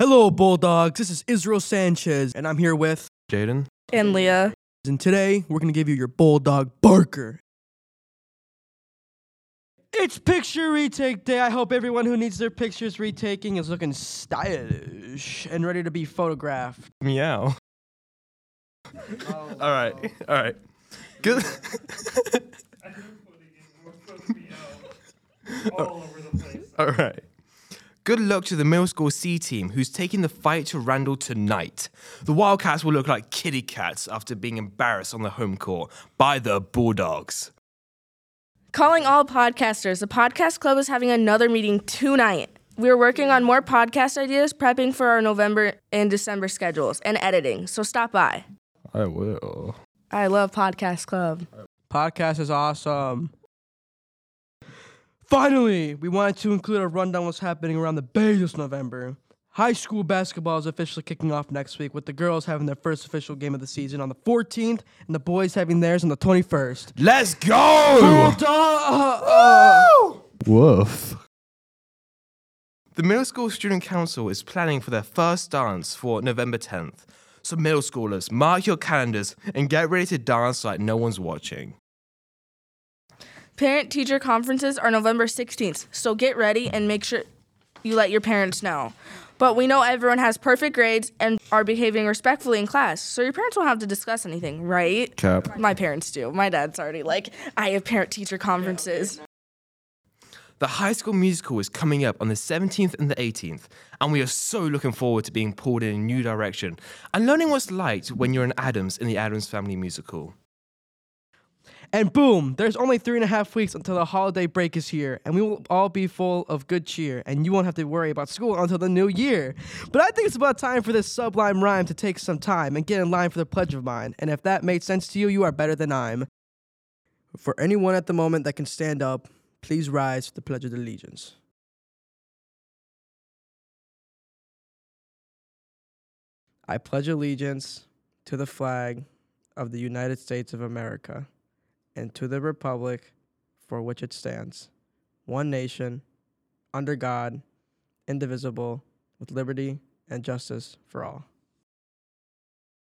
Hello, Bulldogs. This is Israel Sanchez, and I'm here with. Jaden. And Leah. And today, we're going to give you your Bulldog Barker. It's picture retake day. I hope everyone who needs their pictures retaking is looking stylish and ready to be photographed. Meow. Oh. all right. All right. Good. all over the place. all right. Good luck to the middle school C team who's taking the fight to Randall tonight. The Wildcats will look like kitty cats after being embarrassed on the home court by the Bulldogs. Calling all podcasters, the Podcast Club is having another meeting tonight. We are working on more podcast ideas, prepping for our November and December schedules, and editing, so stop by. I will. I love Podcast Club. Podcast is awesome. Finally, we wanted to include a rundown of what's happening around the Bay this November. High school basketball is officially kicking off next week, with the girls having their first official game of the season on the 14th and the boys having theirs on the 21st. Let's go! Bulldog! Woof. The Middle School Student Council is planning for their first dance for November 10th. So, middle schoolers, mark your calendars and get ready to dance like no one's watching. Parent teacher conferences are November 16th, so get ready and make sure you let your parents know. But we know everyone has perfect grades and are behaving respectfully in class, so your parents won't have to discuss anything, right? Cap. My parents do. My dad's already like, I have parent teacher conferences. The High School Musical is coming up on the 17th and the 18th, and we are so looking forward to being pulled in a new direction and learning what's like when you're an Addams in the Addams Family Musical. And boom, there's only three and a half weeks until the holiday break is here, and we will all be full of good cheer, and you won't have to worry about school until the new year. But I think it's about time for this sublime rhyme to take some time and get in line for the pledge of mine, and if that made sense to you, you are better than I'm. For anyone at the moment that can stand up, please rise to the Pledge of Allegiance. I pledge allegiance to the flag of the United States of America and to the republic for which it stands, one nation, under God, indivisible, with liberty and justice for all.